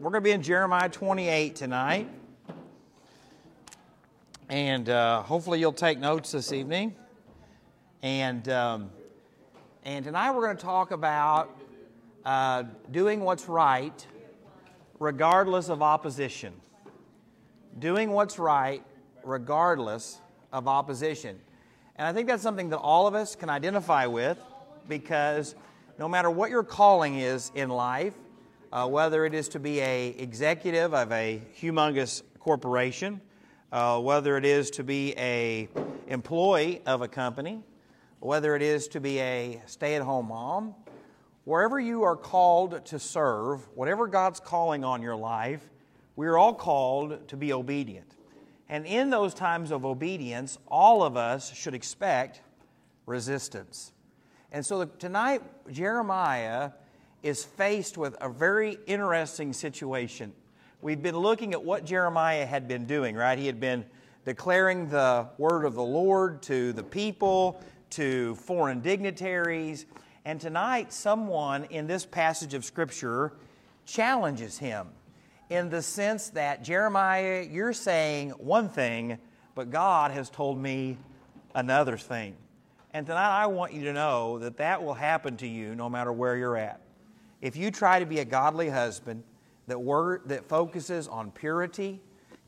We're going to be in Jeremiah 28 tonight. And uh, hopefully you'll take notes this evening. And, um, and tonight we're going to talk about uh, doing what's right regardless of opposition. Doing what's right regardless of opposition. And I think that's something that all of us can identify with because no matter what your calling is in life, uh, whether it is to be a executive of a humongous corporation, uh, whether it is to be a employee of a company, whether it is to be a stay-at-home mom, wherever you are called to serve, whatever God's calling on your life, we are all called to be obedient. And in those times of obedience, all of us should expect resistance. And so tonight, Jeremiah is faced with a very interesting situation. We've been looking at what Jeremiah had been doing, right? He had been declaring the word of the Lord to the people, to foreign dignitaries. And tonight, someone in this passage of Scripture challenges him in the sense that Jeremiah, you're saying one thing, but God has told me another thing. And tonight, I want you to know that that will happen to you no matter where you're at. If you try to be a godly husband that, word, that focuses on purity,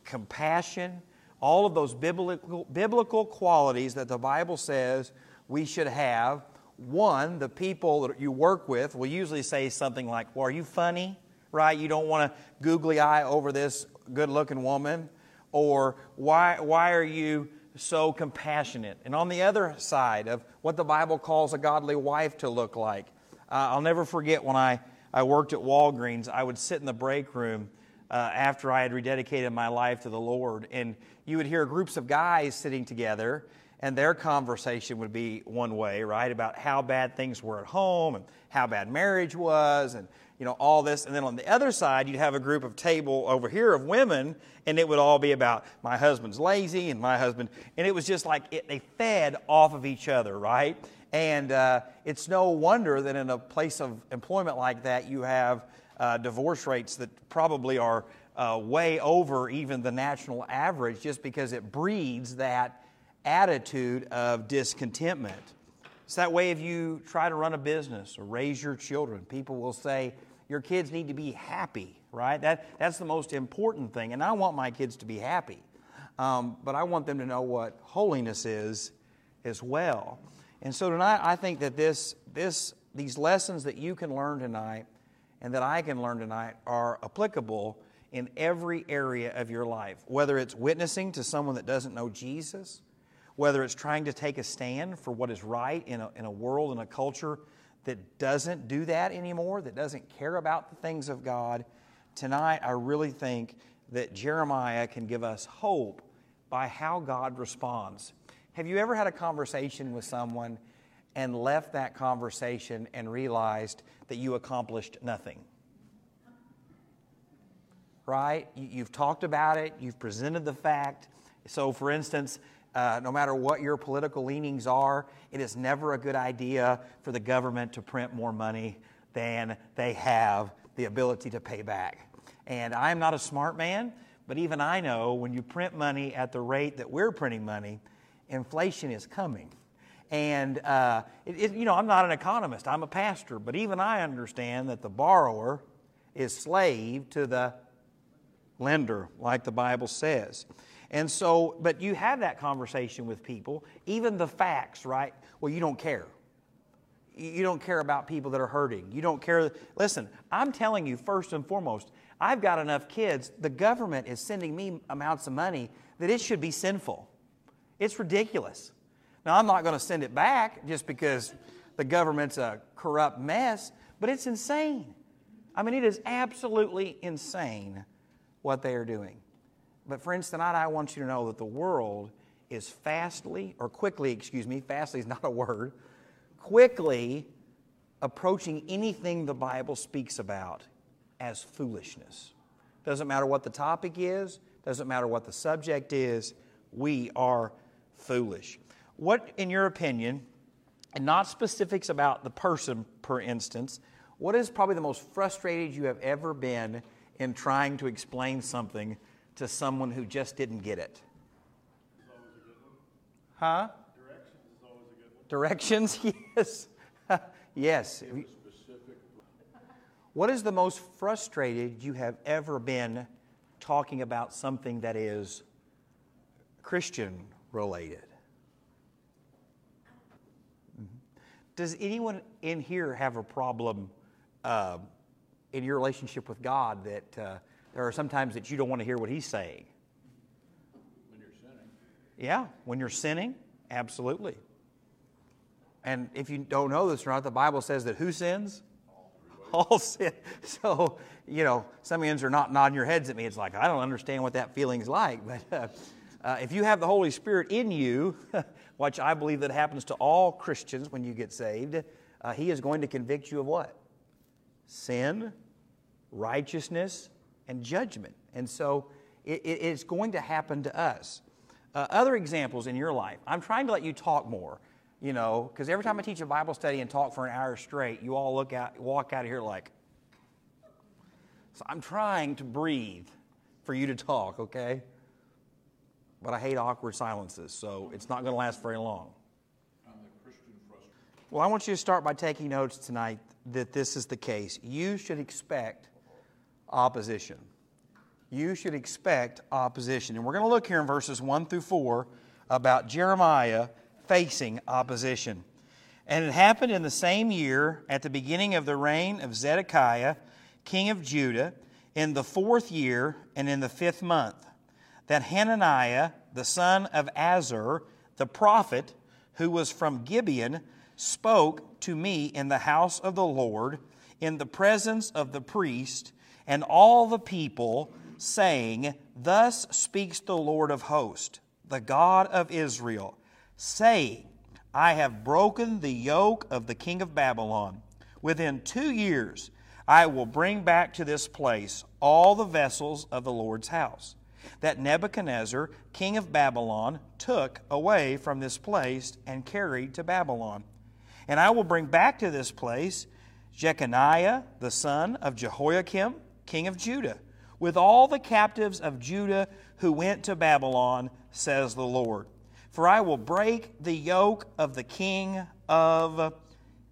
compassion, all of those biblical, biblical qualities that the Bible says we should have, one, the people that you work with will usually say something like, Well, are you funny? Right? You don't want to googly eye over this good looking woman. Or why, why are you so compassionate? And on the other side of what the Bible calls a godly wife to look like, I'll never forget when I, I worked at Walgreens, I would sit in the break room uh, after I had rededicated my life to the Lord, and you would hear groups of guys sitting together, and their conversation would be one way, right, about how bad things were at home and how bad marriage was, and you know all this. And then on the other side, you'd have a group of table over here of women, and it would all be about my husband's lazy and my husband, and it was just like it, they fed off of each other, right? And uh, it's no wonder that in a place of employment like that, you have uh, divorce rates that probably are uh, way over even the national average just because it breeds that attitude of discontentment. It's that way if you try to run a business or raise your children. People will say, your kids need to be happy, right? That, that's the most important thing. And I want my kids to be happy. Um, but I want them to know what holiness is as well. And so tonight, I think that this, this, these lessons that you can learn tonight and that I can learn tonight are applicable in every area of your life. Whether it's witnessing to someone that doesn't know Jesus, whether it's trying to take a stand for what is right in a, in a world and a culture that doesn't do that anymore, that doesn't care about the things of God, tonight I really think that Jeremiah can give us hope by how God responds. Have you ever had a conversation with someone and left that conversation and realized that you accomplished nothing? Right? You've talked about it, you've presented the fact. So, for instance, uh, no matter what your political leanings are, it is never a good idea for the government to print more money than they have the ability to pay back. And I'm not a smart man, but even I know when you print money at the rate that we're printing money, inflation is coming. And, uh, it, it, you know, I'm not an economist, I'm a pastor, but even I understand that the borrower is slave to the lender, like the Bible says. And so, but you have that conversation with people, even the facts, right? Well, you don't care. You don't care about people that are hurting. You don't care. Listen, I'm telling you, first and foremost, I've got enough kids. The government is sending me amounts of money that it should be sinful. It's ridiculous. Now, I'm not going to send it back just because the government's a corrupt mess, but it's insane. I mean, it is absolutely insane what they are doing. But, friends, tonight I want you to know that the world is fastly, or quickly, excuse me, fastly is not a word, quickly approaching anything the Bible speaks about as foolishness. Doesn't matter what the topic is, doesn't matter what the subject is, we are foolish. What, in your opinion, and not specifics about the person, per instance, what is probably the most frustrated you have ever been in trying to explain something to someone who just didn't get it? Huh? Directions, yes. yes. What is the most frustrated you have ever been talking about something that is Christian related? Mm-hmm. Does anyone in here have a problem uh, in your relationship with God that uh, there are sometimes that you don't want to hear what He's saying? When you're sinning. Yeah, when you're sinning, absolutely. And if you don't know this or not, the Bible says that who sins? All sin. So, you know, some of you are not nodding your heads at me. It's like, I don't understand what that feeling's like. But uh, uh, if you have the Holy Spirit in you, which I believe that happens to all Christians when you get saved, uh, He is going to convict you of what? Sin, righteousness, and judgment. And so it, it, it's going to happen to us. Uh, other examples in your life. I'm trying to let you talk more you know, because every time I teach a Bible study and talk for an hour straight, you all look out, walk out of here like, so I'm trying to breathe for you to talk, okay? But I hate awkward silences, so it's not going to last very long. Well, I want you to start by taking notes tonight that this is the case. You should expect opposition. You should expect opposition. And we're going to look here in verses 1 through 4 about Jeremiah facing opposition. And it happened in the same year, at the beginning of the reign of Zedekiah, king of Judah, in the fourth year and in the fifth month, that Hananiah, the son of Azur, the prophet, who was from Gibeon, spoke to me in the house of the Lord, in the presence of the priest and all the people, saying, Thus speaks the Lord of hosts, the God of Israel saying, I have broken the yoke of the king of Babylon. Within two years, I will bring back to this place all the vessels of the Lord's house that Nebuchadnezzar, king of Babylon, took away from this place and carried to Babylon. And I will bring back to this place Jeconiah, the son of Jehoiakim, king of Judah, with all the captives of Judah who went to Babylon, says the Lord for I will break the yoke of the king of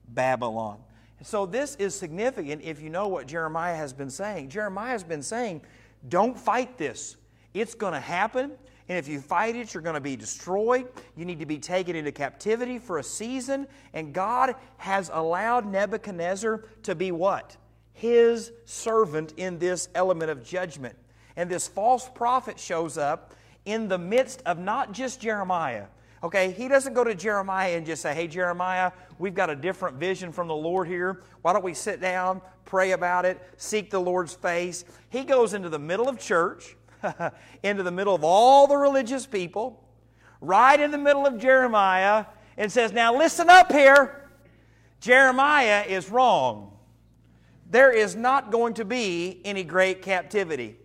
Babylon. So, this is significant if you know what Jeremiah has been saying. Jeremiah has been saying, don't fight this. It's going to happen. And if you fight it, you're going to be destroyed. You need to be taken into captivity for a season. And God has allowed Nebuchadnezzar to be what? His servant in this element of judgment. And this false prophet shows up in the midst of not just Jeremiah. Okay, he doesn't go to Jeremiah and just say, Hey, Jeremiah, we've got a different vision from the Lord here. Why don't we sit down, pray about it, seek the Lord's face? He goes into the middle of church, into the middle of all the religious people, right in the middle of Jeremiah, and says, Now listen up here. Jeremiah is wrong. There is not going to be any great captivity.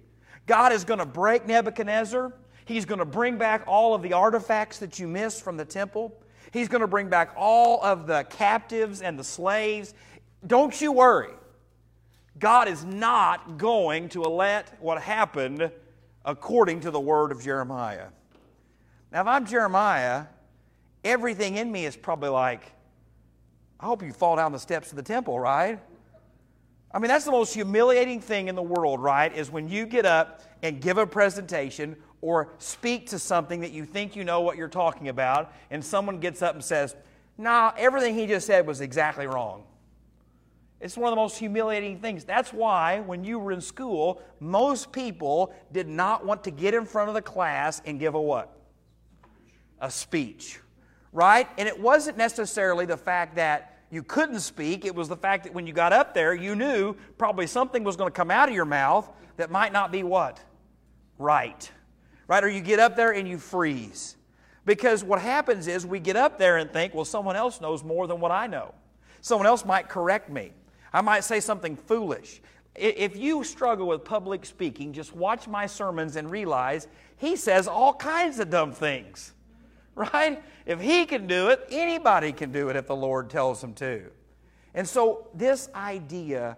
God is going to break Nebuchadnezzar. He's going to bring back all of the artifacts that you missed from the temple. He's going to bring back all of the captives and the slaves. Don't you worry. God is not going to let what happened according to the word of Jeremiah. Now, if I'm Jeremiah, everything in me is probably like, I hope you fall down the steps of the temple, right? I mean, that's the most humiliating thing in the world, right? Is when you get up and give a presentation or speak to something that you think you know what you're talking about, and someone gets up and says, Nah, everything he just said was exactly wrong. It's one of the most humiliating things. That's why when you were in school, most people did not want to get in front of the class and give a what? A speech. Right? And it wasn't necessarily the fact that you couldn't speak, it was the fact that when you got up there, you knew probably something was going to come out of your mouth that might not be what? Right right? Or you get up there and you freeze. Because what happens is we get up there and think, well, someone else knows more than what I know. Someone else might correct me. I might say something foolish. If you struggle with public speaking, just watch my sermons and realize he says all kinds of dumb things, right? If he can do it, anybody can do it if the Lord tells him to. And so, this idea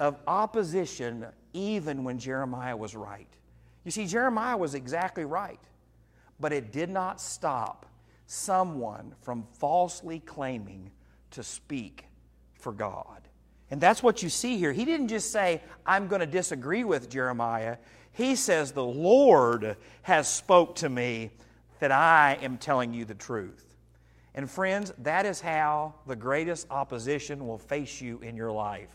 of opposition even when Jeremiah was right. You see, Jeremiah was exactly right, but it did not stop someone from falsely claiming to speak for God. And that's what you see here. He didn't just say, I'm going to disagree with Jeremiah. He says, The Lord has spoke to me that I am telling you the truth. And friends, that is how the greatest opposition will face you in your life.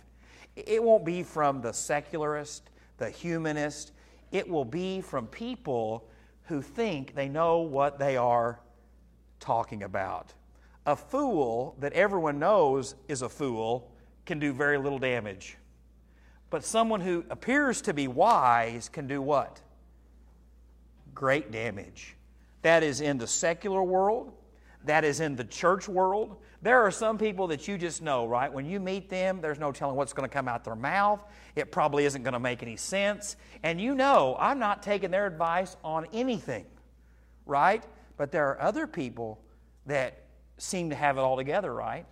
It won't be from the secularist, the humanist. It will be from people who think they know what they are talking about. A fool that everyone knows is a fool can do very little damage. But someone who appears to be wise can do what? Great damage. That is in the secular world, that is in the church world. There are some people that you just know, right? When you meet them, there's no telling what's going to come out their mouth. It probably isn't going to make any sense. And you know, I'm not taking their advice on anything, right? But there are other people that seem to have it all together, right?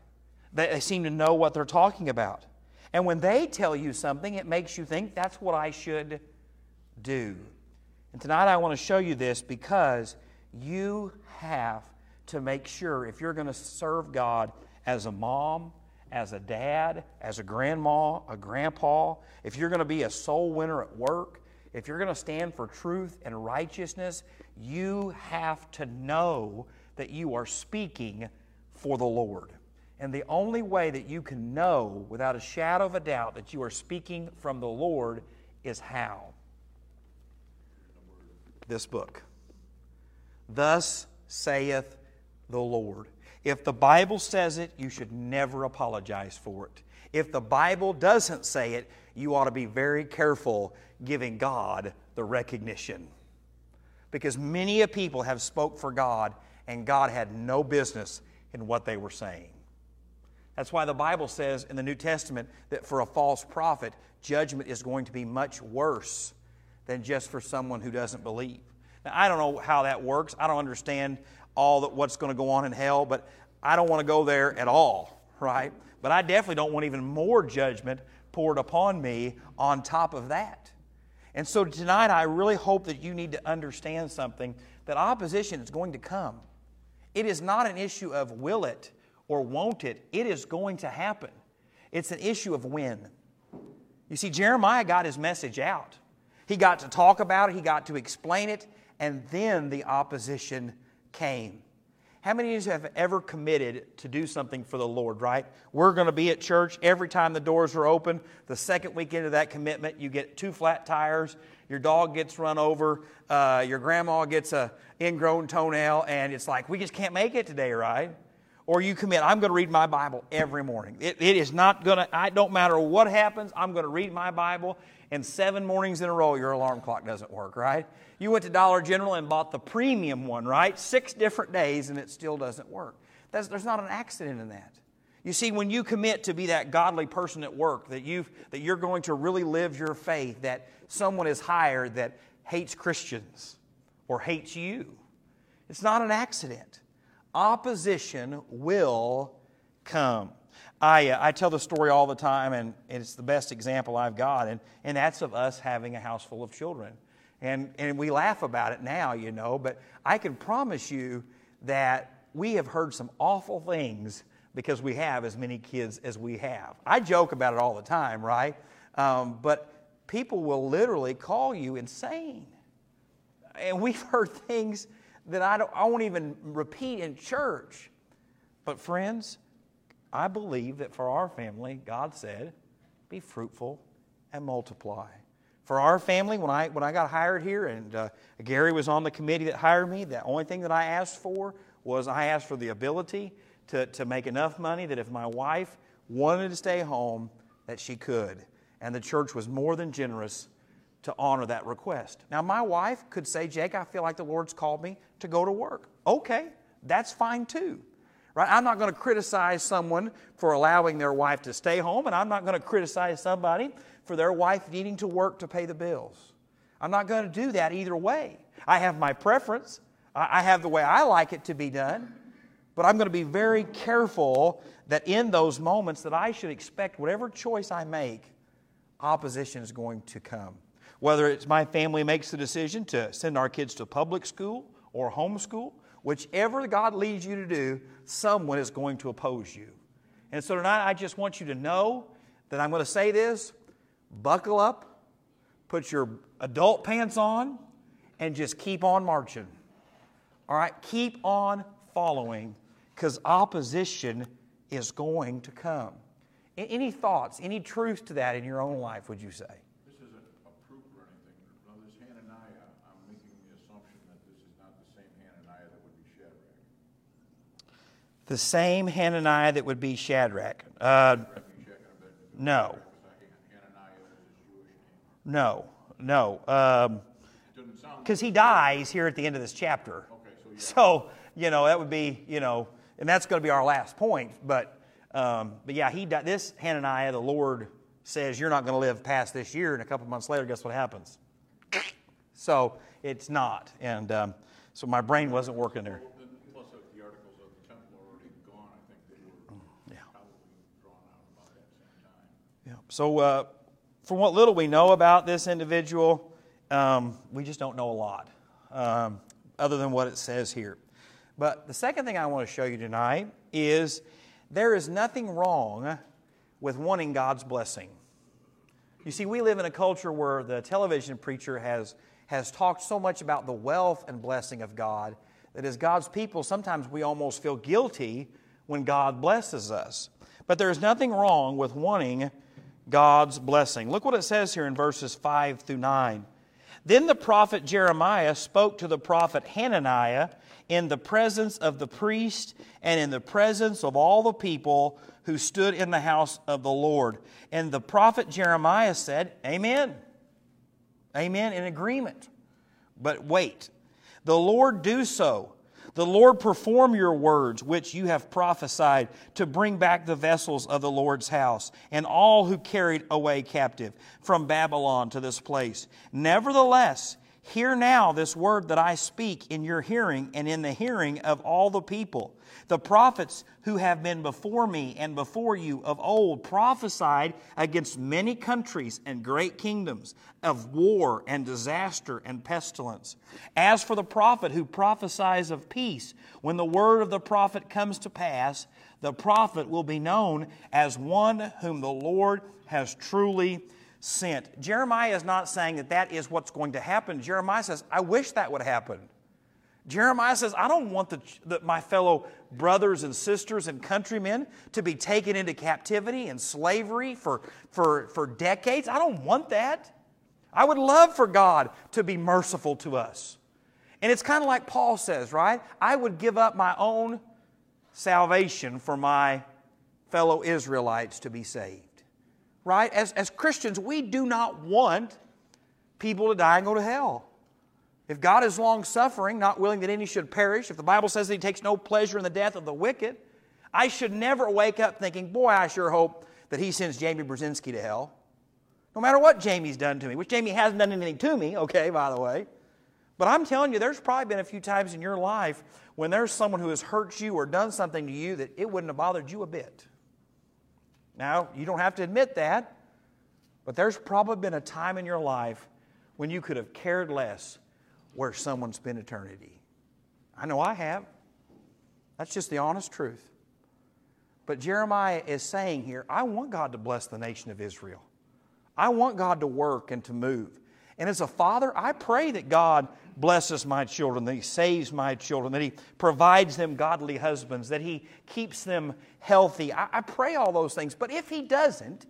They seem to know what they're talking about. And when they tell you something, it makes you think that's what I should do. And tonight I want to show you this because you have to make sure if you're going to serve God as a mom, as a dad, as a grandma, a grandpa, if you're going to be a soul winner at work, if you're going to stand for truth and righteousness, you have to know that you are speaking for the Lord. And the only way that you can know without a shadow of a doubt that you are speaking from the Lord is how? This book. Thus saith the Lord. If the Bible says it, you should never apologize for it. If the Bible doesn't say it, you ought to be very careful giving God the recognition. Because many a people have spoke for God and God had no business in what they were saying. That's why the Bible says in the New Testament that for a false prophet, judgment is going to be much worse than just for someone who doesn't believe. Now, I don't know how that works. I don't understand all that what's going to go on in hell, but I don't want to go there at all, right? But I definitely don't want even more judgment poured upon me on top of that. And so tonight, I really hope that you need to understand something that opposition is going to come. It is not an issue of will it or won't it, it is going to happen. It's an issue of when. You see, Jeremiah got his message out. He got to talk about it, he got to explain it, and then the opposition came. How many of you have ever committed to do something for the Lord, right? We're going to be at church every time the doors are open. The second weekend of that commitment, you get two flat tires, your dog gets run over, uh, your grandma gets a ingrown toenail, and it's like, we just can't make it today, right? Or you commit, I'm going to read my Bible every morning. it, it is not going to, I don't matter what happens, I'm going to read my Bible and seven mornings in a row your alarm clock doesn't work, right? You went to Dollar General and bought the premium one, right? Six different days and it still doesn't work. That's, there's not an accident in that. You see, when you commit to be that godly person at work, that, you that you're going to really live your faith, that someone is hired that hates Christians or hates you, it's not an accident. Opposition will come. I, uh, I tell the story all the time, and it's the best example I've got, and, and that's of us having a house full of children. And, and we laugh about it now, you know, but I can promise you that we have heard some awful things because we have as many kids as we have. I joke about it all the time, right? Um, but people will literally call you insane. And we've heard things that I, don't, I won't even repeat in church. But, friends, I believe that for our family, God said, be fruitful and multiply. For our family, when I, when I got hired here and uh, Gary was on the committee that hired me, the only thing that I asked for was I asked for the ability to, to make enough money that if my wife wanted to stay home, that she could. And the church was more than generous to honor that request. Now, my wife could say, Jake, I feel like the Lord's called me to go to work. Okay, that's fine too. Right? I'm not going to criticize someone for allowing their wife to stay home, and I'm not going to criticize somebody for their wife needing to work to pay the bills. I'm not going to do that either way. I have my preference, I have the way I like it to be done, but I'm going to be very careful that in those moments that I should expect whatever choice I make, opposition is going to come. Whether it's my family makes the decision to send our kids to public school or homeschool, whichever God leads you to do, someone is going to oppose you. And so tonight, I just want you to know that I'm going to say this buckle up, put your adult pants on, and just keep on marching. All right? Keep on following because opposition is going to come. Any thoughts, any truth to that in your own life, would you say? This isn't a proof or anything. Now, this Hananiah, I'm making the assumption that this is not the same Hananiah that would be Shadrach. The same Hananiah that would be Shadrach. Uh, no, no, no. Um, because he dies here at the end of this chapter. So you know, that would be, you know, and that's going to be our last point. But, um, but yeah, he died. This Hananiah, the Lord says, you're not going to live past this year. And a couple months later, guess what happens? So it's not. And um, so my brain wasn't working there. Then Plus, if the articles of the temple are already gone, I think they were Yeah. probably drawn out about that same time. Yeah. So, uh, from what little we know about this individual, um, we just don't know a lot, um, other than what it says here. But the second thing I want to show you tonight is there is nothing wrong with wanting God's blessing. You see, we live in a culture where the television preacher has, has talked so much about the wealth and blessing of God that as God's people, sometimes we almost feel guilty when God blesses us. But there's nothing wrong with wanting God's blessing. Look what it says here in verses 5 through 9. Then the prophet Jeremiah spoke to the prophet Hananiah in the presence of the priest and in the presence of all the people who stood in the house of the Lord. And the prophet Jeremiah said, Amen. Amen, in agreement. But wait, the Lord do so. The Lord perform your words which you have prophesied to bring back the vessels of the Lord's house and all who carried away captive from Babylon to this place. Nevertheless, hear now this word that I speak in your hearing and in the hearing of all the people. The prophets who have been before me and before you of old prophesied against many countries and great kingdoms of war and disaster and pestilence. As for the prophet who prophesies of peace, when the word of the prophet comes to pass, the prophet will be known as one whom the Lord has truly sent. Jeremiah is not saying that that is what's going to happen. Jeremiah says, I wish that would happen. Jeremiah says, I don't want the, the, my fellow brothers and sisters and countrymen to be taken into captivity and slavery for, for, for decades. I don't want that. I would love for God to be merciful to us. And it's kind of like Paul says, right? I would give up my own salvation for my fellow Israelites to be saved. Right? As, as Christians, we do not want people to die and go to hell. If God is long suffering, not willing that any should perish, if the Bible says that He takes no pleasure in the death of the wicked, I should never wake up thinking, boy, I sure hope that He sends Jamie Brzezinski to hell. No matter what Jamie's done to me, which Jamie hasn't done anything to me, okay, by the way. But I'm telling you, there's probably been a few times in your life when there's someone who has hurt you or done something to you that it wouldn't have bothered you a bit. Now, you don't have to admit that, but there's probably been a time in your life when you could have cared less where someone spent eternity. I know I have. That's just the honest truth. But Jeremiah is saying here, I want God to bless the nation of Israel. I want God to work and to move. And as a father, I pray that God blesses my children, that He saves my children, that He provides them godly husbands, that He keeps them healthy. I, I pray all those things. But if He doesn't,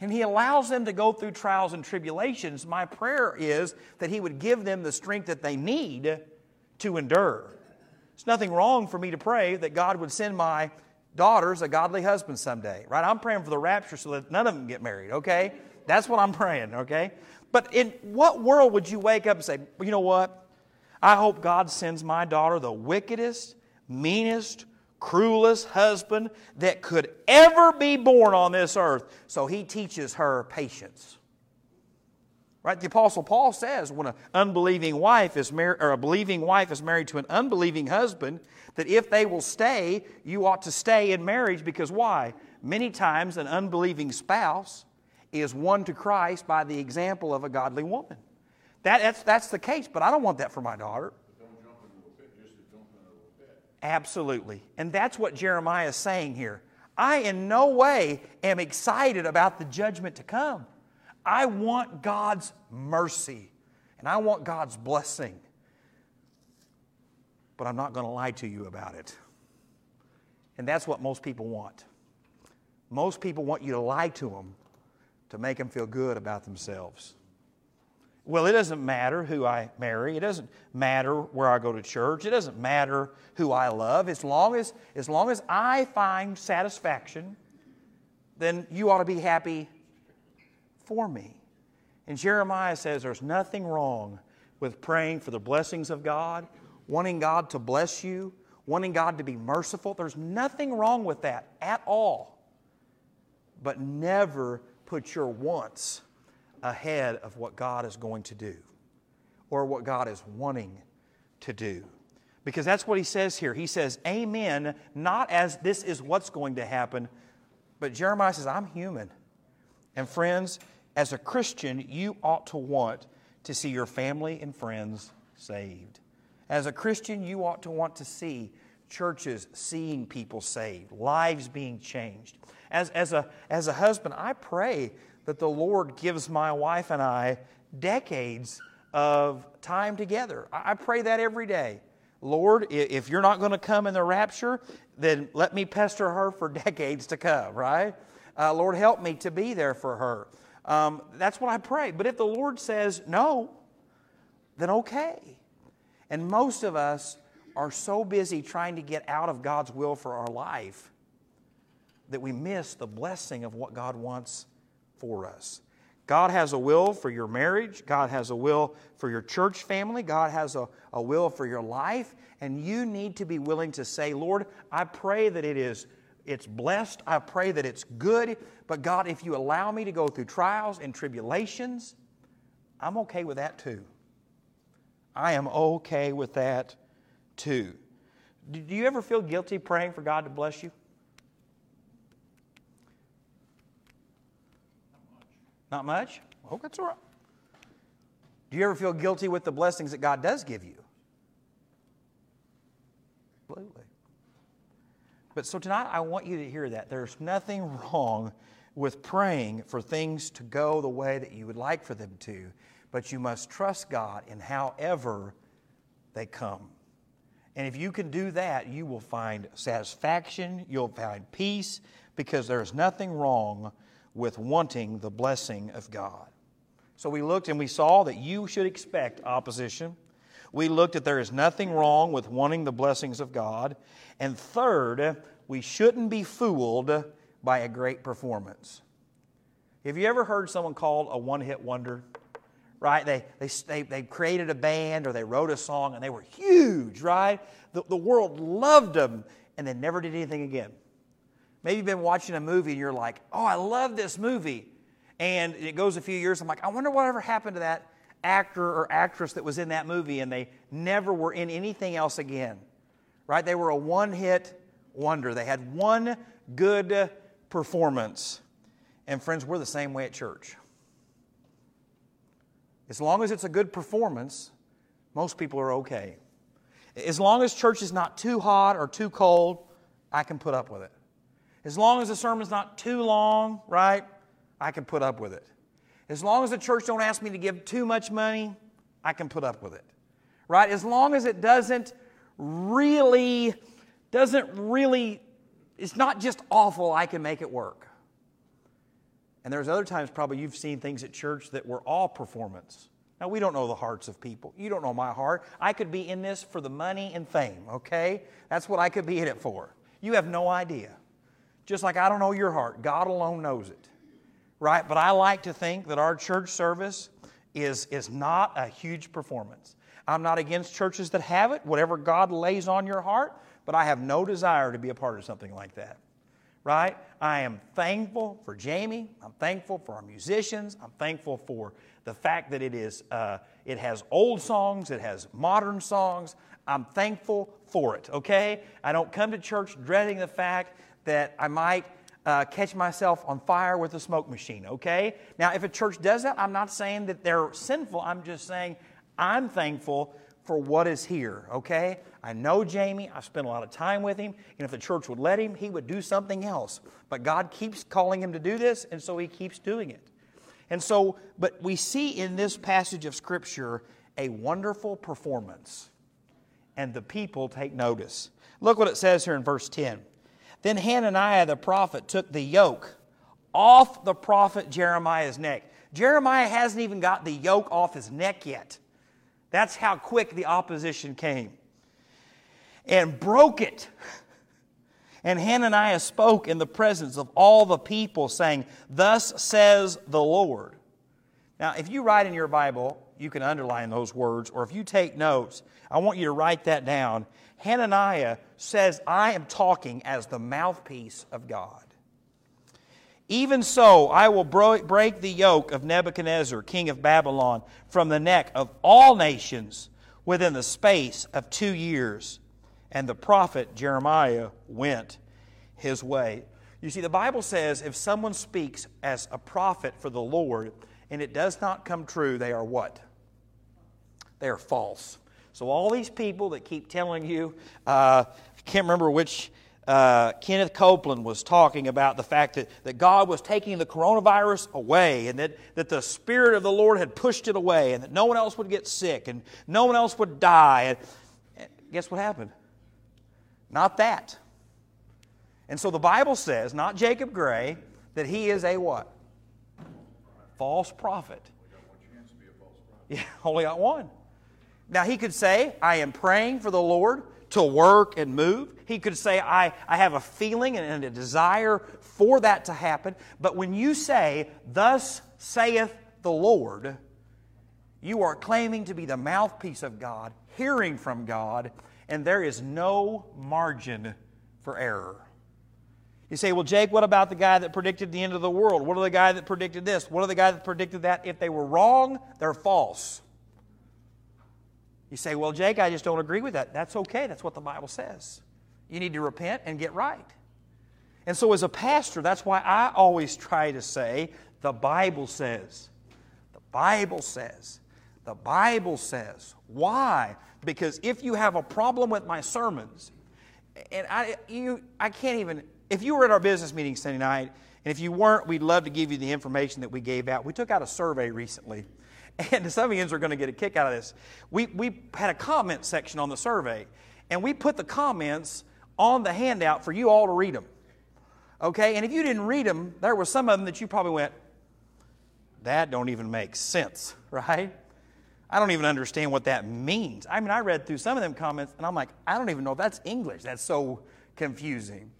and He allows them to go through trials and tribulations, my prayer is that He would give them the strength that they need to endure. It's nothing wrong for me to pray that God would send my daughters a godly husband someday, right? I'm praying for the rapture so that none of them get married, okay? That's what I'm praying, okay? But in what world would you wake up and say, you know what? I hope God sends my daughter the wickedest, meanest, cruelest husband that could ever be born on this earth, so he teaches her patience. Right? The Apostle Paul says when an unbelieving wife is married, or a believing wife is married to an unbelieving husband, that if they will stay, you ought to stay in marriage because why? Many times an unbelieving spouse is won to Christ by the example of a godly woman. That, that's, that's the case, but I don't want that for my daughter. Absolutely. And that's what Jeremiah is saying here. I, in no way, am excited about the judgment to come. I want God's mercy and I want God's blessing. But I'm not going to lie to you about it. And that's what most people want. Most people want you to lie to them to make them feel good about themselves. Well, it doesn't matter who I marry. It doesn't matter where I go to church. It doesn't matter who I love. As long as, as long as I find satisfaction, then you ought to be happy for me. And Jeremiah says there's nothing wrong with praying for the blessings of God, wanting God to bless you, wanting God to be merciful. There's nothing wrong with that at all. But never put your wants ahead of what God is going to do or what God is wanting to do. Because that's what he says here. He says, Amen, not as this is what's going to happen, but Jeremiah says, I'm human. And friends, as a Christian, you ought to want to see your family and friends saved. As a Christian, you ought to want to see churches seeing people saved, lives being changed. As, as, a, as a husband, I pray that the Lord gives my wife and I decades of time together. I pray that every day. Lord, if you're not going to come in the rapture, then let me pester her for decades to come, right? Uh, Lord, help me to be there for her. Um, that's what I pray. But if the Lord says no, then okay. And most of us are so busy trying to get out of God's will for our life that we miss the blessing of what God wants for us. God has a will for your marriage. God has a will for your church family. God has a, a will for your life. And you need to be willing to say, Lord, I pray that it is it's blessed. I pray that it's good. But God, if you allow me to go through trials and tribulations, I'm okay with that too. I am okay with that too. Do you ever feel guilty praying for God to bless you? Not much? Oh, that's all right. Do you ever feel guilty with the blessings that God does give you? Absolutely. But so tonight, I want you to hear that. There's nothing wrong with praying for things to go the way that you would like for them to, but you must trust God in however they come. And if you can do that, you will find satisfaction, you'll find peace, because there's nothing wrong with wanting the blessing of God. So we looked and we saw that you should expect opposition. We looked at there is nothing wrong with wanting the blessings of God. And third, we shouldn't be fooled by a great performance. Have you ever heard someone called a one hit wonder? Right? They, they, they, they created a band or they wrote a song and they were huge, right? The, the world loved them and they never did anything again. Maybe you've been watching a movie and you're like, oh, I love this movie. And it goes a few years, I'm like, I wonder whatever happened to that actor or actress that was in that movie, and they never were in anything else again. Right? They were a one hit wonder. They had one good performance. And friends, we're the same way at church. As long as it's a good performance, most people are okay. As long as church is not too hot or too cold, I can put up with it. As long as the sermon's not too long, right, I can put up with it. As long as the church don't ask me to give too much money, I can put up with it. Right? As long as it doesn't really, doesn't really, it's not just awful, I can make it work. And there's other times probably you've seen things at church that were all performance. Now, we don't know the hearts of people. You don't know my heart. I could be in this for the money and fame, okay? That's what I could be in it for. You have no idea. Just like I don't know your heart, God alone knows it. Right? But I like to think that our church service is, is not a huge performance. I'm not against churches that have it, whatever God lays on your heart, but I have no desire to be a part of something like that. Right? I am thankful for Jamie. I'm thankful for our musicians. I'm thankful for the fact that it is uh, it has old songs, it has modern songs. I'm thankful for it. Okay? I don't come to church dreading the fact that I might uh, catch myself on fire with a smoke machine, okay? Now, if a church does that, I'm not saying that they're sinful. I'm just saying I'm thankful for what is here, okay? I know Jamie. I've spent a lot of time with him. And if the church would let him, he would do something else. But God keeps calling him to do this, and so he keeps doing it. And so, but we see in this passage of Scripture a wonderful performance, and the people take notice. Look what it says here in verse 10. Then Hananiah the prophet took the yoke off the prophet Jeremiah's neck. Jeremiah hasn't even got the yoke off his neck yet. That's how quick the opposition came. And broke it. And Hananiah spoke in the presence of all the people, saying, Thus says the Lord. Now, if you write in your Bible, you can underline those words, or if you take notes, I want you to write that down. Hananiah says, I am talking as the mouthpiece of God. Even so, I will break the yoke of Nebuchadnezzar, king of Babylon, from the neck of all nations within the space of two years. And the prophet Jeremiah went his way. You see, the Bible says if someone speaks as a prophet for the Lord and it does not come true, they are what? They are false. So, all these people that keep telling you, uh, I can't remember which uh, Kenneth Copeland was talking about the fact that, that God was taking the coronavirus away and that, that the Spirit of the Lord had pushed it away and that no one else would get sick and no one else would die. And, and guess what happened? Not that. And so the Bible says, not Jacob Gray, that he is a what? False prophet. Yeah, only got one. Now, he could say, I am praying for the Lord to work and move. He could say, I, I have a feeling and a desire for that to happen. But when you say, Thus saith the Lord, you are claiming to be the mouthpiece of God, hearing from God, and there is no margin for error. You say, well, Jake, what about the guy that predicted the end of the world? What are the guy that predicted this? What are the guy that predicted that? If they were wrong, they're false. You say, well, Jake, I just don't agree with that. That's okay. That's what the Bible says. You need to repent and get right. And so, as a pastor, that's why I always try to say, the Bible says. The Bible says. The Bible says. Why? Because if you have a problem with my sermons, and I, you, I can't even, if you were at our business meeting Sunday night, and if you weren't, we'd love to give you the information that we gave out. We took out a survey recently and of you are going to get a kick out of this. We, we had a comment section on the survey, and we put the comments on the handout for you all to read them. Okay? And if you didn't read them, there were some of them that you probably went, that don't even make sense, right? I don't even understand what that means. I mean, I read through some of them comments, and I'm like, I don't even know if that's English. That's so confusing.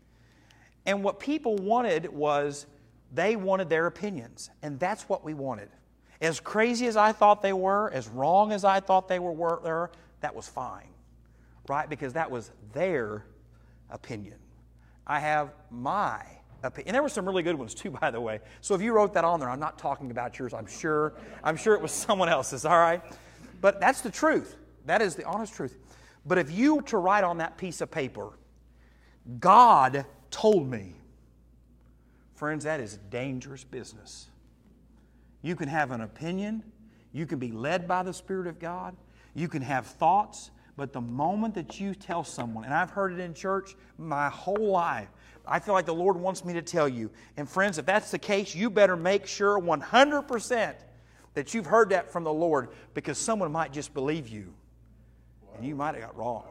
And what people wanted was they wanted their opinions, and that's what we wanted. As crazy as I thought they were, as wrong as I thought they were, that was fine, right? Because that was their opinion. I have my opinion. And there were some really good ones too, by the way. So if you wrote that on there, I'm not talking about yours. I'm sure. I'm sure it was someone else's. All right, but that's the truth. That is the honest truth. But if you were to write on that piece of paper, God told me, friends, that is dangerous business. You can have an opinion. You can be led by the Spirit of God. You can have thoughts. But the moment that you tell someone, and I've heard it in church my whole life, I feel like the Lord wants me to tell you. And friends, if that's the case, you better make sure 100% that you've heard that from the Lord because someone might just believe you. And you might have got wrong.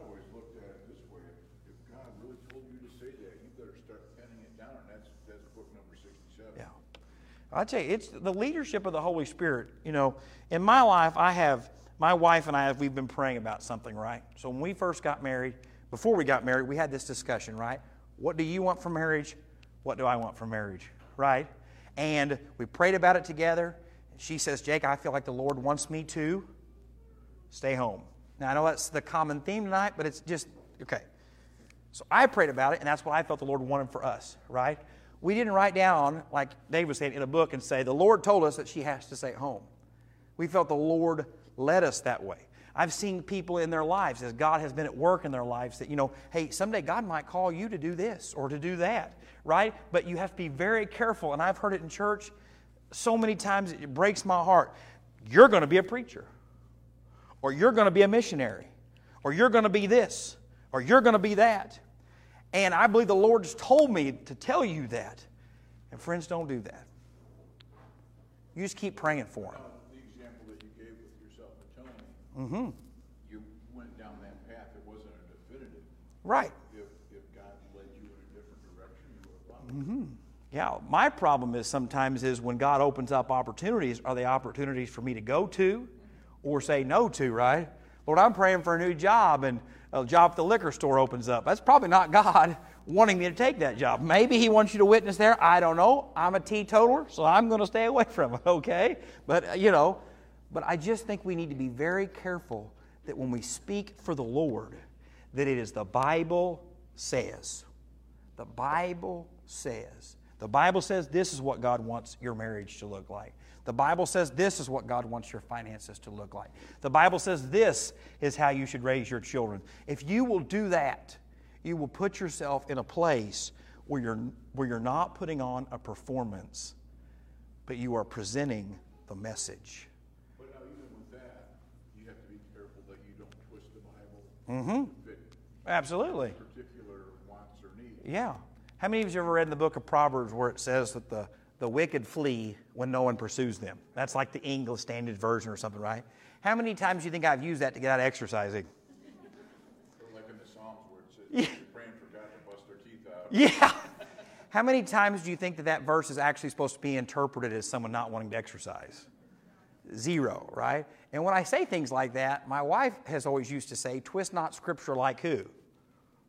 I tell you, it's the leadership of the Holy Spirit. You know, in my life, I have my wife and I. Have we've been praying about something, right? So when we first got married, before we got married, we had this discussion, right? What do you want from marriage? What do I want from marriage, right? And we prayed about it together. She says, Jake, I feel like the Lord wants me to stay home. Now, I know that's the common theme tonight, but it's just, okay. So I prayed about it, and that's what I felt the Lord wanted for us, right? We didn't write down, like Dave was saying, in a book and say, the Lord told us that she has to stay at home. We felt the Lord led us that way. I've seen people in their lives as God has been at work in their lives that, you know, hey, someday God might call you to do this or to do that, right? But you have to be very careful. And I've heard it in church so many times it breaks my heart. You're going to be a preacher, or you're going to be a missionary, or you're going to be this, or you're going to be that. And I believe the Lord has told me to tell you that. And friends, don't do that. You just keep praying for them. The example that you gave with yourself and Tony, mm-hmm. you went down that path, it wasn't a definitive. Right. If, if God led you in a different direction, you would have followed. Mm-hmm. Yeah, my problem is sometimes is when God opens up opportunities, are they opportunities for me to go to or say no to, right? Lord, I'm praying for a new job and a job at the liquor store opens up. That's probably not God wanting me to take that job. Maybe He wants you to witness there. I don't know. I'm a teetotaler, so I'm going to stay away from it, okay? But, uh, you know, but I just think we need to be very careful that when we speak for the Lord, that it is the Bible says. The Bible says. The Bible says this is what God wants your marriage to look like. The Bible says this is what God wants your finances to look like. The Bible says this is how you should raise your children. If you will do that, you will put yourself in a place where you're, where you're not putting on a performance, but you are presenting the message. But now, even with that, you have to be careful that you don't twist the Bible mm-hmm. fit Absolutely. particular wants or needs. Yeah. How many of you have ever read in the book of Proverbs where it says that the, the wicked flee when no one pursues them? That's like the English Standard Version or something, right? How many times do you think I've used that to get out of exercising? Like in the Psalms where it says, praying for God to bust their teeth out. Yeah. How many times do you think that that verse is actually supposed to be interpreted as someone not wanting to exercise? Zero, right? And when I say things like that, my wife has always used to say, twist not scripture like who?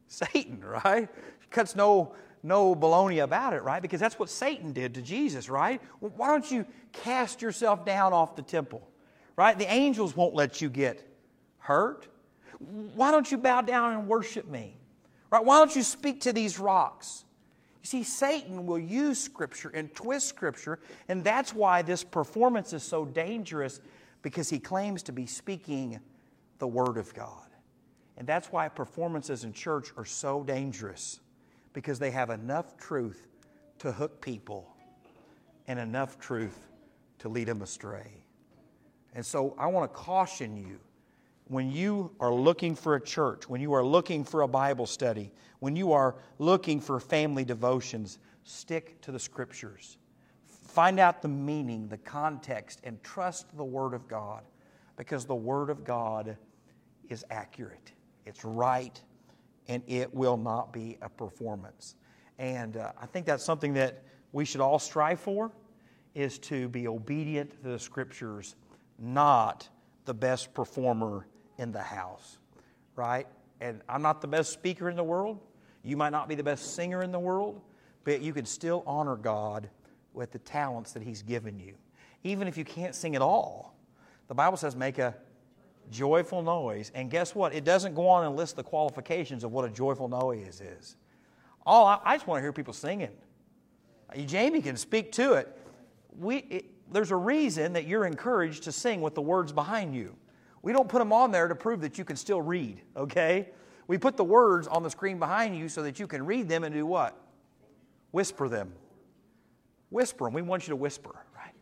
Satan, right? She cuts no, no baloney about it, right? Because that's what Satan did to Jesus, right? Well, why don't you cast yourself down off the temple, right? The angels won't let you get hurt. Why don't you bow down and worship me? Right? Why don't you speak to these rocks? You see, Satan will use Scripture and twist Scripture, and that's why this performance is so dangerous because he claims to be speaking the Word of God. And that's why performances in church are so dangerous because they have enough truth to hook people and enough truth to lead them astray. And so I want to caution you when you are looking for a church, when you are looking for a Bible study, when you are looking for family devotions, stick to the scriptures. Find out the meaning, the context, and trust the Word of God because the Word of God is accurate, it's right, and it will not be a performance. And uh, I think that's something that we should all strive for is to be obedient to the scriptures, not the best performer in the house, right? And I'm not the best speaker in the world. You might not be the best singer in the world, but you can still honor God with the talents that He's given you. Even if you can't sing at all, the Bible says make a joyful noise. And guess what? It doesn't go on and list the qualifications of what a joyful noise is. All I, I just want to hear people singing. Uh, Jamie can speak to it. We, it. There's a reason that you're encouraged to sing with the words behind you. We don't put them on there to prove that you can still read, okay? We put the words on the screen behind you so that you can read them and do what? Whisper them. Whisper them. We want you to whisper, right?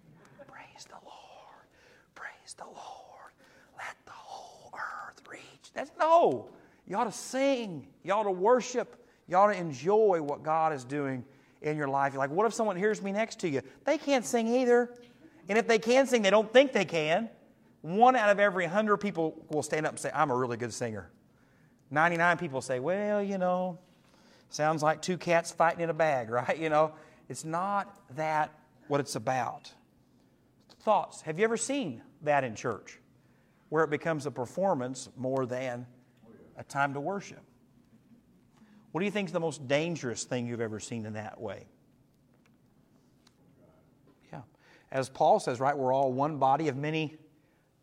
Praise the Lord. Praise the Lord. Let the whole earth reach. That's no. You ought to sing. You ought to worship. You ought to enjoy what God is doing in your life. You're like, what if someone hears me next to you? They can't sing either. And if they can sing, they don't think they can. One out of every hundred people will stand up and say, I'm a really good singer. 99 people say, well, you know, sounds like two cats fighting in a bag, right? You know, it's not that what it's about. Thoughts. Have you ever seen that in church where it becomes a performance more than a time to worship? What do you think is the most dangerous thing you've ever seen in that way? Yeah. As Paul says, right, we're all one body of many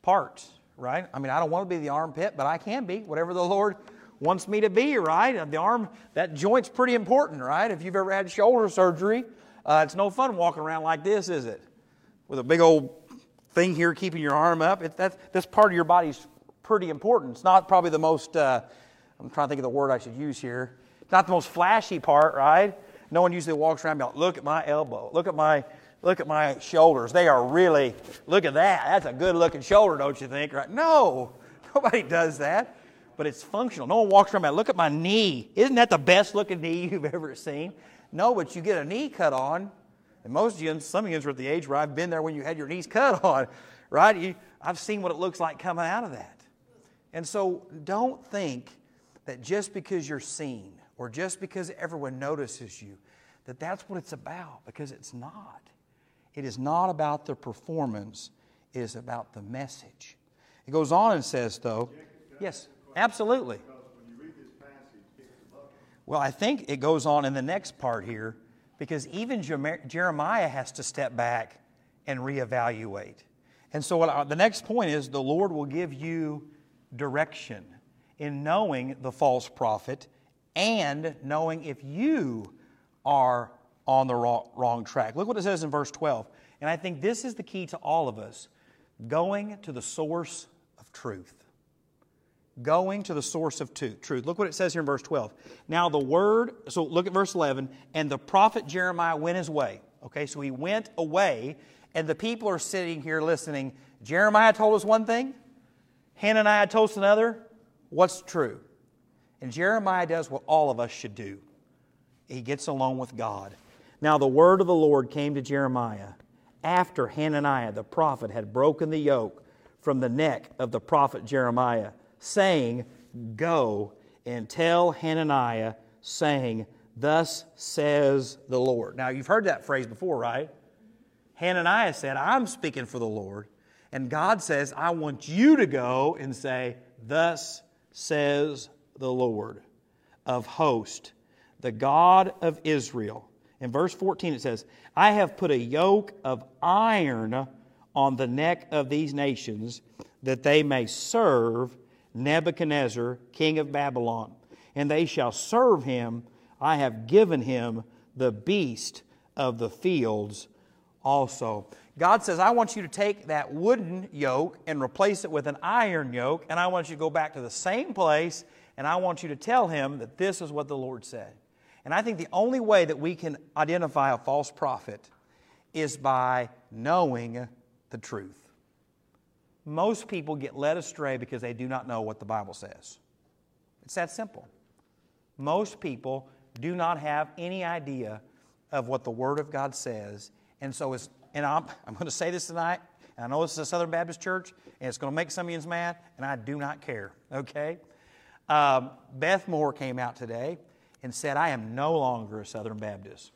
parts, right? I mean, I don't want to be the armpit, but I can be, whatever the Lord wants me to be, right? The arm, that joint's pretty important, right? If you've ever had shoulder surgery, uh, it's no fun walking around like this, is it? With a big old thing here keeping your arm up. It, that's, that's part of your body's pretty important. It's not probably the most, uh, I'm trying to think of the word I should use here. It's not the most flashy part, right? No one usually walks around like, look at my elbow, look at my, look at my shoulders. They are really, look at that. That's a good looking shoulder, don't you think? Right? No, nobody does that. But it's functional. No one walks around and look at my knee. Isn't that the best looking knee you've ever seen? No, but you get a knee cut on, and most of you, some of you are at the age where I've been there when you had your knees cut on, right? You, I've seen what it looks like coming out of that. And so don't think that just because you're seen or just because everyone notices you, that that's what it's about, because it's not. It is not about the performance, it is about the message. It goes on and says, though, yes, absolutely. Well, I think it goes on in the next part here because even Jeremiah has to step back and reevaluate. And so, I, the next point is the Lord will give you direction in knowing the false prophet and knowing if you are on the wrong, wrong track. Look what it says in verse 12. And I think this is the key to all of us going to the source of truth. Going to the source of truth. Look what it says here in verse 12. Now, the word, so look at verse 11, and the prophet Jeremiah went his way. Okay, so he went away, and the people are sitting here listening. Jeremiah told us one thing, Hananiah told us another. What's true? And Jeremiah does what all of us should do he gets along with God. Now, the word of the Lord came to Jeremiah after Hananiah the prophet had broken the yoke from the neck of the prophet Jeremiah, saying, Go and tell Hananiah, saying, Thus says the Lord. Now, you've heard that phrase before, right? Hananiah said, I'm speaking for the Lord. And God says, I want you to go and say, Thus says the Lord of hosts, the God of Israel. In verse 14 it says, I have put a yoke of iron on the neck of these nations that they may serve Nebuchadnezzar, king of Babylon. And they shall serve him. I have given him the beast of the fields also. God says, I want you to take that wooden yoke and replace it with an iron yoke, and I want you to go back to the same place, and I want you to tell him that this is what the Lord said. And I think the only way that we can identify a false prophet is by knowing the truth. Most people get led astray because they do not know what the Bible says. It's that simple. Most people do not have any idea of what the Word of God says. And so, it's, and I'm, I'm going to say this tonight, and I know this is a Southern Baptist church, and it's going to make some of you mad, and I do not care, okay? Um, Beth Moore came out today and said, I am no longer a Southern Baptist.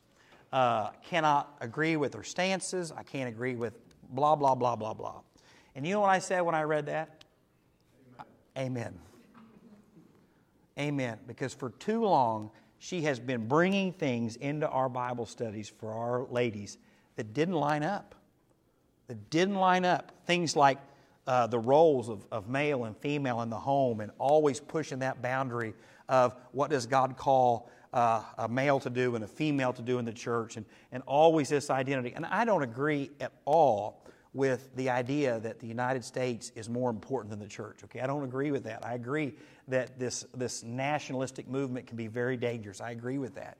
Uh, cannot agree with her stances. I can't agree with blah, blah, blah, blah, blah. And you know what I said when I read that? Amen. Amen. Because for too long, she has been bringing things into our Bible studies for our ladies that didn't line up. That didn't line up. Things like uh, the roles of, of male and female in the home and always pushing that boundary of what does God call uh, a male to do and a female to do in the church, and, and always this identity. And I don't agree at all with the idea that the United States is more important than the church. Okay, I don't agree with that. I agree that this, this nationalistic movement can be very dangerous. I agree with that.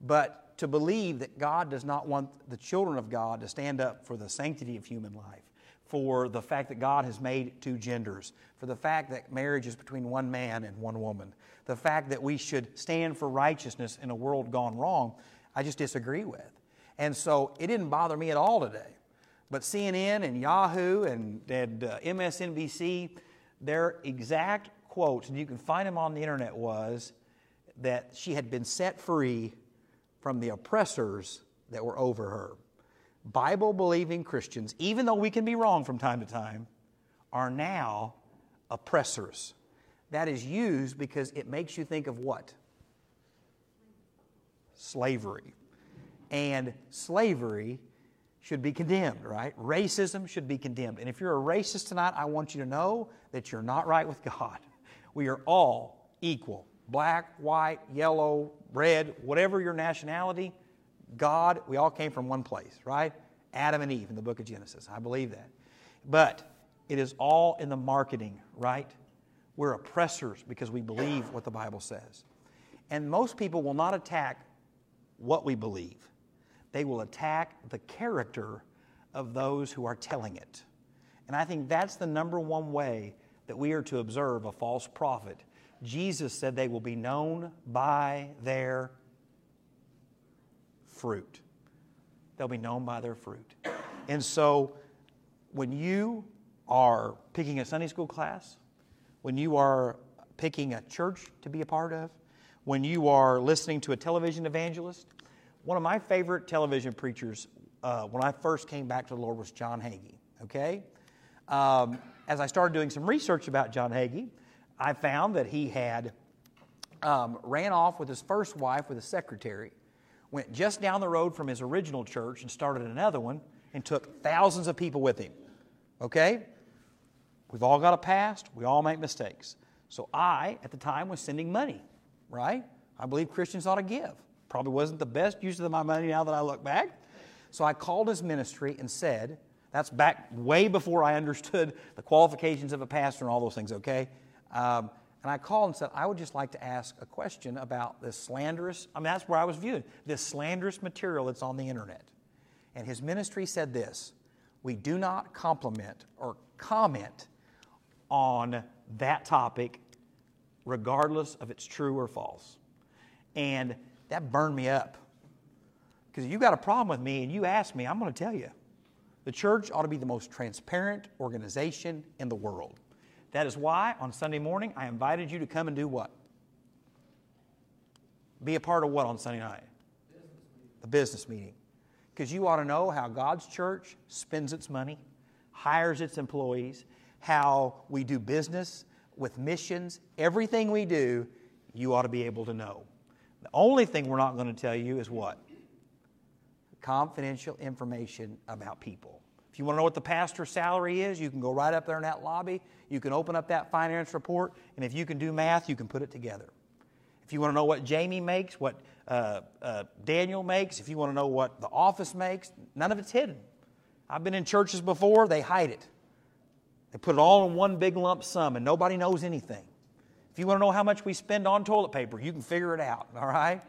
But to believe that God does not want the children of God to stand up for the sanctity of human life, for the fact that God has made two genders, for the fact that marriage is between one man and one woman, the fact that we should stand for righteousness in a world gone wrong, I just disagree with. And so it didn't bother me at all today. But CNN and Yahoo and, and uh, MSNBC, their exact quotes, and you can find them on the internet, was that she had been set free from the oppressors that were over her. Bible believing Christians, even though we can be wrong from time to time, are now oppressors. That is used because it makes you think of what? Slavery. And slavery should be condemned, right? Racism should be condemned. And if you're a racist tonight, I want you to know that you're not right with God. We are all equal black, white, yellow, red, whatever your nationality God, we all came from one place, right? Adam and Eve in the book of Genesis. I believe that. But it is all in the marketing, right? We're oppressors because we believe what the Bible says. And most people will not attack what we believe, they will attack the character of those who are telling it. And I think that's the number one way that we are to observe a false prophet. Jesus said they will be known by their fruit. They'll be known by their fruit. And so when you are picking a Sunday school class, when you are picking a church to be a part of, when you are listening to a television evangelist, one of my favorite television preachers uh, when I first came back to the Lord was John Hagee. Okay? Um, as I started doing some research about John Hagee, I found that he had um, ran off with his first wife with a secretary, went just down the road from his original church and started another one, and took thousands of people with him. Okay? We've all got a past, we all make mistakes. So I, at the time, was sending money, right? I believe Christians ought to give. Probably wasn't the best use of my money now that I look back. So I called his ministry and said, that's back way before I understood the qualifications of a pastor and all those things, okay? Um, and I called and said, I would just like to ask a question about this slanderous, I mean, that's where I was viewed, this slanderous material that's on the internet. And his ministry said this We do not compliment or comment on that topic, regardless of it's true or false. And that burned me up. Because if you got a problem with me and you ask me, I'm going to tell you. The church ought to be the most transparent organization in the world. That is why on Sunday morning I invited you to come and do what? Be a part of what on Sunday night? The business meeting. Because you ought to know how God's church spends its money, hires its employees, how we do business with missions. Everything we do, you ought to be able to know. The only thing we're not going to tell you is what? Confidential information about people. If you want to know what the pastor's salary is, you can go right up there in that lobby. You can open up that finance report, and if you can do math, you can put it together. If you want to know what Jamie makes, what uh, uh, Daniel makes, if you want to know what the office makes, none of it's hidden. I've been in churches before, they hide it. They put it all in one big lump sum, and nobody knows anything. If you want to know how much we spend on toilet paper, you can figure it out, all right?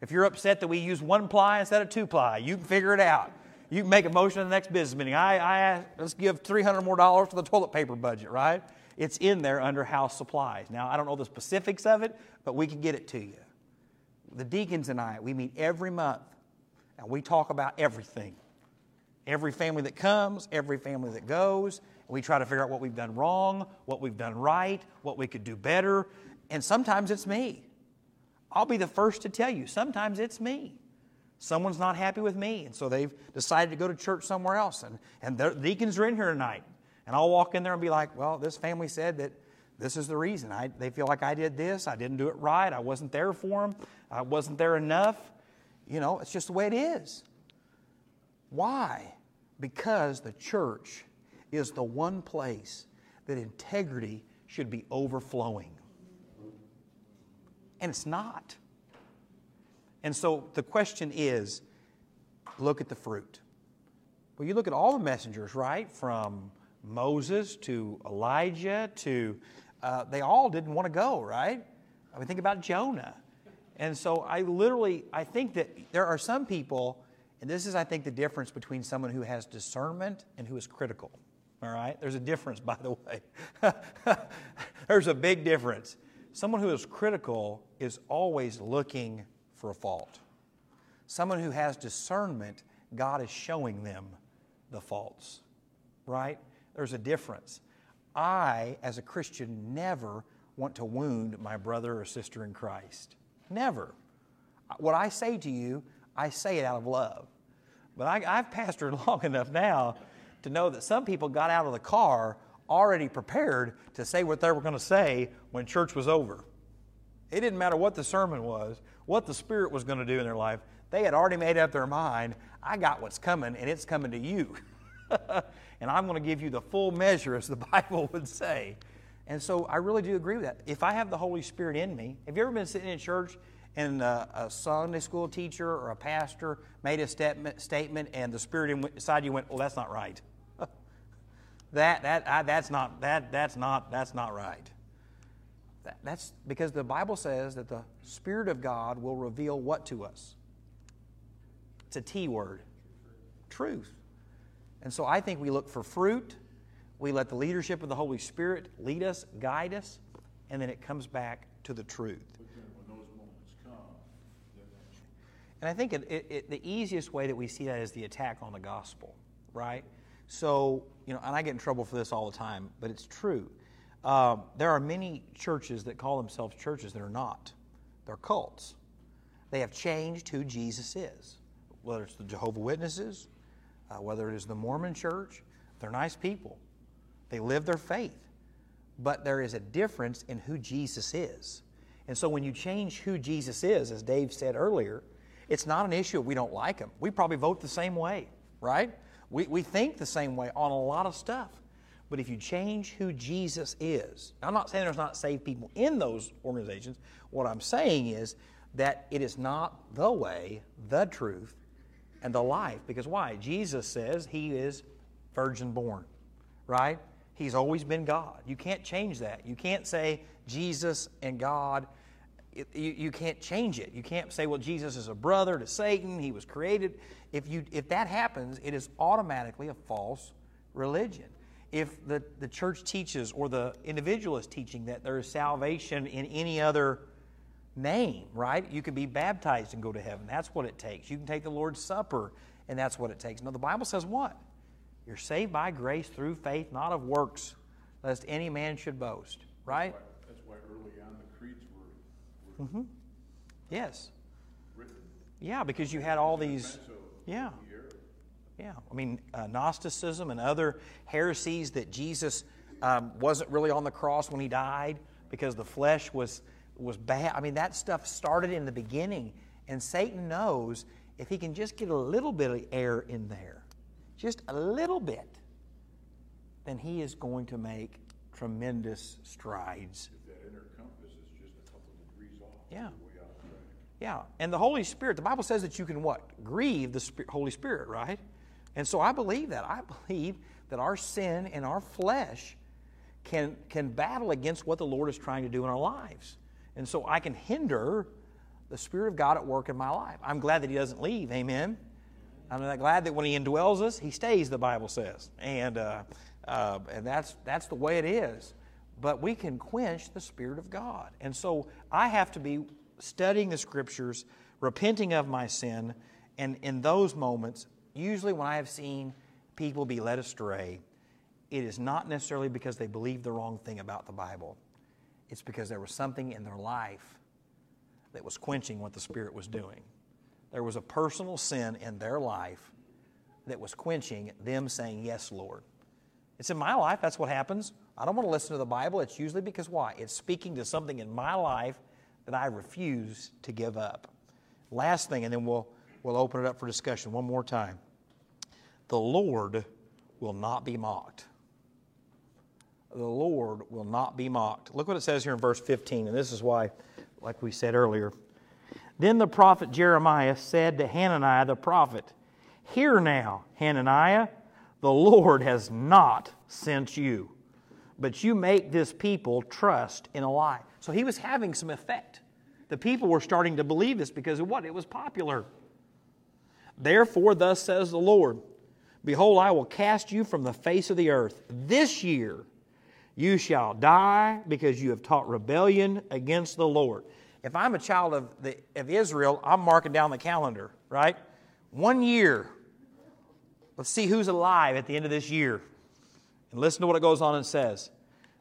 If you're upset that we use one ply instead of two ply, you can figure it out. You can make a motion at the next business meeting. I, I let's give 300 more dollars for the toilet paper budget, right? It's in there under house supplies. Now, I don't know the specifics of it, but we can get it to you. The deacons and I, we meet every month, and we talk about everything. Every family that comes, every family that goes, we try to figure out what we've done wrong, what we've done right, what we could do better. And sometimes it's me. I'll be the first to tell you, sometimes it's me. Someone's not happy with me, and so they've decided to go to church somewhere else. And, and the deacons are in here tonight. And I'll walk in there and be like, well, this family said that this is the reason. I, they feel like I did this. I didn't do it right. I wasn't there for them. I wasn't there enough. You know, it's just the way it is. Why? Because the church is the one place that integrity should be overflowing. And it's not. And so the question is look at the fruit. Well, you look at all the messengers, right? From Moses to Elijah to, uh, they all didn't want to go, right? I mean, think about Jonah. And so I literally, I think that there are some people, and this is, I think, the difference between someone who has discernment and who is critical. All right? There's a difference, by the way. There's a big difference. Someone who is critical is always looking for a fault. Someone who has discernment, God is showing them the faults. Right? There's a difference. I, as a Christian, never want to wound my brother or sister in Christ. Never. What I say to you, I say it out of love. But I, have pastored long enough now to know that some people got out of the car already prepared to say what they were going to say when church was over. It didn't matter what the sermon was, what the Spirit was going to do in their life. They had already made up their mind I got what's coming, and it's coming to you. and I'm going to give you the full measure, as the Bible would say. And so I really do agree with that. If I have the Holy Spirit in me, have you ever been sitting in church and a, a Sunday school teacher or a pastor made a statement, statement and the Spirit inside you went, well, that's not right? that, that, I, that's, not, that, that's, not, that's not right. That- That's because the Bible says that the Spirit of God will reveal what to us? It's a T word truth. And so I think we look for fruit, we let the leadership of the Holy Spirit lead us, guide us, and then it comes back to the truth. But then when those moments come, then that's, And I think it, it, it, the easiest way that we see that is the attack on the gospel, right? So, you know, and I get in trouble for this all the time, but it's true. Um, there are many churches that call themselves churches that are not. They're cults. They have changed who Jesus is, whether it's the Jehovah Witnesses, uh, whether it is the Mormon church. They're nice people. They live their faith. But there is a difference in who Jesus is. And so when you change who Jesus is, as Dave said earlier, it's not an issue we don't like them. We probably vote the same way, right? We, we think the same way on a lot of stuff. But if you change who Jesus is, I'm not saying there's not saved people in those organizations. What I'm saying is that it is not the way, the truth, and the life. Because why? Jesus says he is virgin born, right? He's always been God. You can't change that. You can't say Jesus and God. It- you, you can't change it. You can't say, well, Jesus is a brother to Satan. He was created. If, you, if that happens, it is automatically a false religion. If the, the church teaches or the individual is teaching that there is salvation in any other name, right? You can be baptized and go to heaven. That's what it takes. You can take the Lord's Supper, and that's what it takes. No, the Bible says what? You're saved by grace through faith, not of works, lest any man should boast, right? why- that's why early on the creeds were Yes. written. Yeah, because you had all these. Yeah. Yeah, I mean, uh, Gnosticism and other heresies that Jesus um, wasn't really on the cross when he died because the flesh was was bad. I mean, that stuff started in the beginning, and Satan knows if he can just get a little bit of air in there, just a little bit, then he is going to make tremendous strides. if that inner compass is just a couple degrees off, Yeah. Yeah, and the Holy Spirit, the Bible says that you can what? Grieve the Holy Spirit, right? And so I believe that. I believe that our sin and our flesh can, can battle against what the Lord is trying to do in our lives. And so I can hinder the Spirit of God at work in my life. I'm glad that He doesn't leave, amen? I'm glad that when He indwells us, He stays, the Bible says. And, uh, uh, and that's, that's the way it is. But we can quench the Spirit of God. And so I have to be studying the Scriptures, repenting of my sin, and in those moments, usually when I have seen people be led astray, it is not necessarily because they believed the wrong thing about the Bible. It's because there was something in their life that was quenching what the Spirit was doing. There was a personal sin in their life that was quenching them saying, Yes, Lord. It's in my life, that's what happens. I don't want to listen to the Bible. It's usually because why? It's speaking to something in my life that I refuse to give up. Last thing, and then we'll, we'll open it up for discussion one more time. The Lord will not be mocked the Lord will not be mocked. Look what it says here in verse 15, and this is why, like we said earlier. Then the prophet Jeremiah said to Hananiah the prophet, Hear now, Hananiah, the Lord has not sent you, but you make this people trust in a lie. So he was having some effect. The people were starting to believe this because of what? It was popular. Therefore, thus says the Lord Behold, I will cast you from the face of the earth. This year you shall die because you have taught rebellion against the Lord. If I'm a child of, the, of Israel, I'm marking down the calendar, right? One year. Let's see who's alive at the end of this year. And listen to what it goes on and says.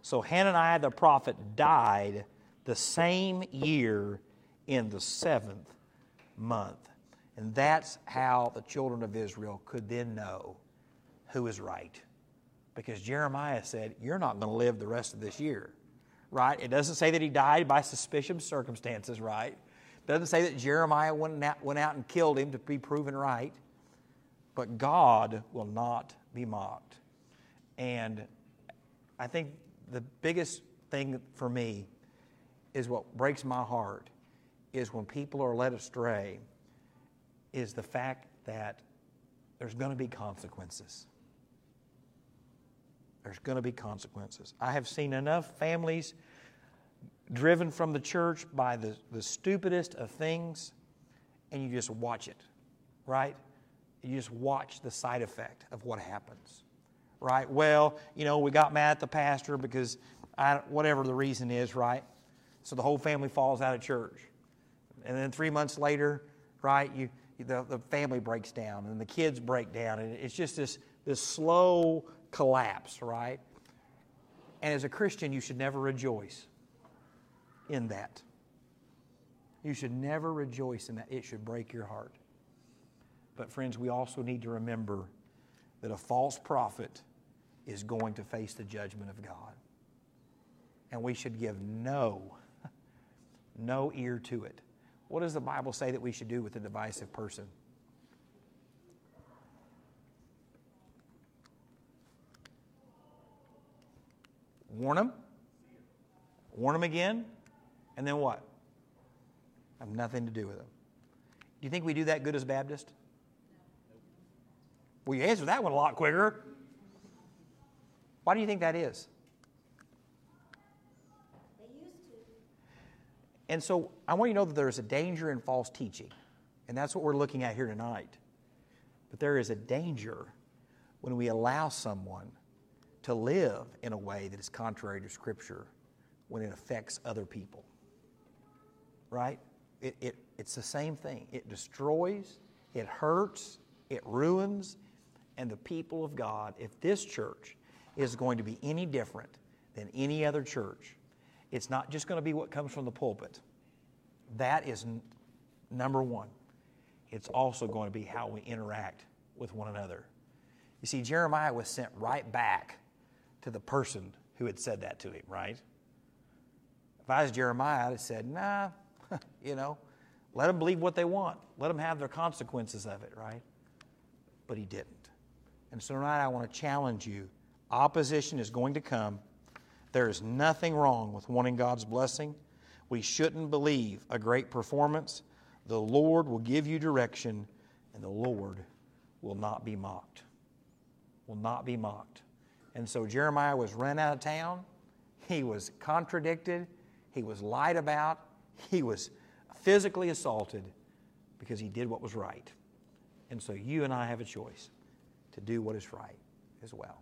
So Hananiah the prophet died the same year in the seventh month. And that's how the children of Israel could then know who is right. Because Jeremiah said, You're not going to live the rest of this year, right? It doesn't say that he died by suspicious circumstances, right? It doesn't say that Jeremiah went out, went out and killed him to be proven right. But God will not be mocked. And I think the biggest thing for me is what breaks my heart is when people are led astray is the fact that there's going to be consequences. There's going to be consequences. I have seen enough families driven from the church by the, the stupidest of things, and you just watch it, right? You just watch the side effect of what happens, right? Well, you know, we got mad at the pastor because I, whatever the reason is, right? So the whole family falls out of church. And then three months later, right, you, the, the family breaks down and the kids break down. And it's just this, this slow collapse, right? And as a Christian, you should never rejoice in that. You should never rejoice in that. It should break your heart. But, friends, we also need to remember that a false prophet is going to face the judgment of God. And we should give no, no ear to it. What does the Bible say that we should do with a divisive person? Warn them, warn them again, and then what? Have nothing to do with them. Do you think we do that good as Baptist? Well, you answer that one a lot quicker. Why do you think that is? And so I want you to know that there is a danger in false teaching. And that's what we're looking at here tonight. But there is a danger when we allow someone to live in a way that is contrary to Scripture when it affects other people. Right? It, it, it's the same thing. It destroys, it hurts, it ruins, and the people of God, if this church is going to be any different than any other church, it's not just going to be what comes from the pulpit. That is n- number one. It's also going to be how we interact with one another. You see, Jeremiah was sent right back to the person who had said that to him, right? If I was Jeremiah, I'd have said, nah, you know, let them believe what they want. Let them have their consequences of it, right? But he didn't. And so tonight I want to challenge you. Opposition is going to come. There is nothing wrong with wanting God's blessing. We shouldn't believe a great performance. The Lord will give you direction, and the Lord will not be mocked. Will not be mocked. And so Jeremiah was run out of town. He was contradicted. He was lied about. He was physically assaulted because he did what was right. And so you and I have a choice to do what is right as well.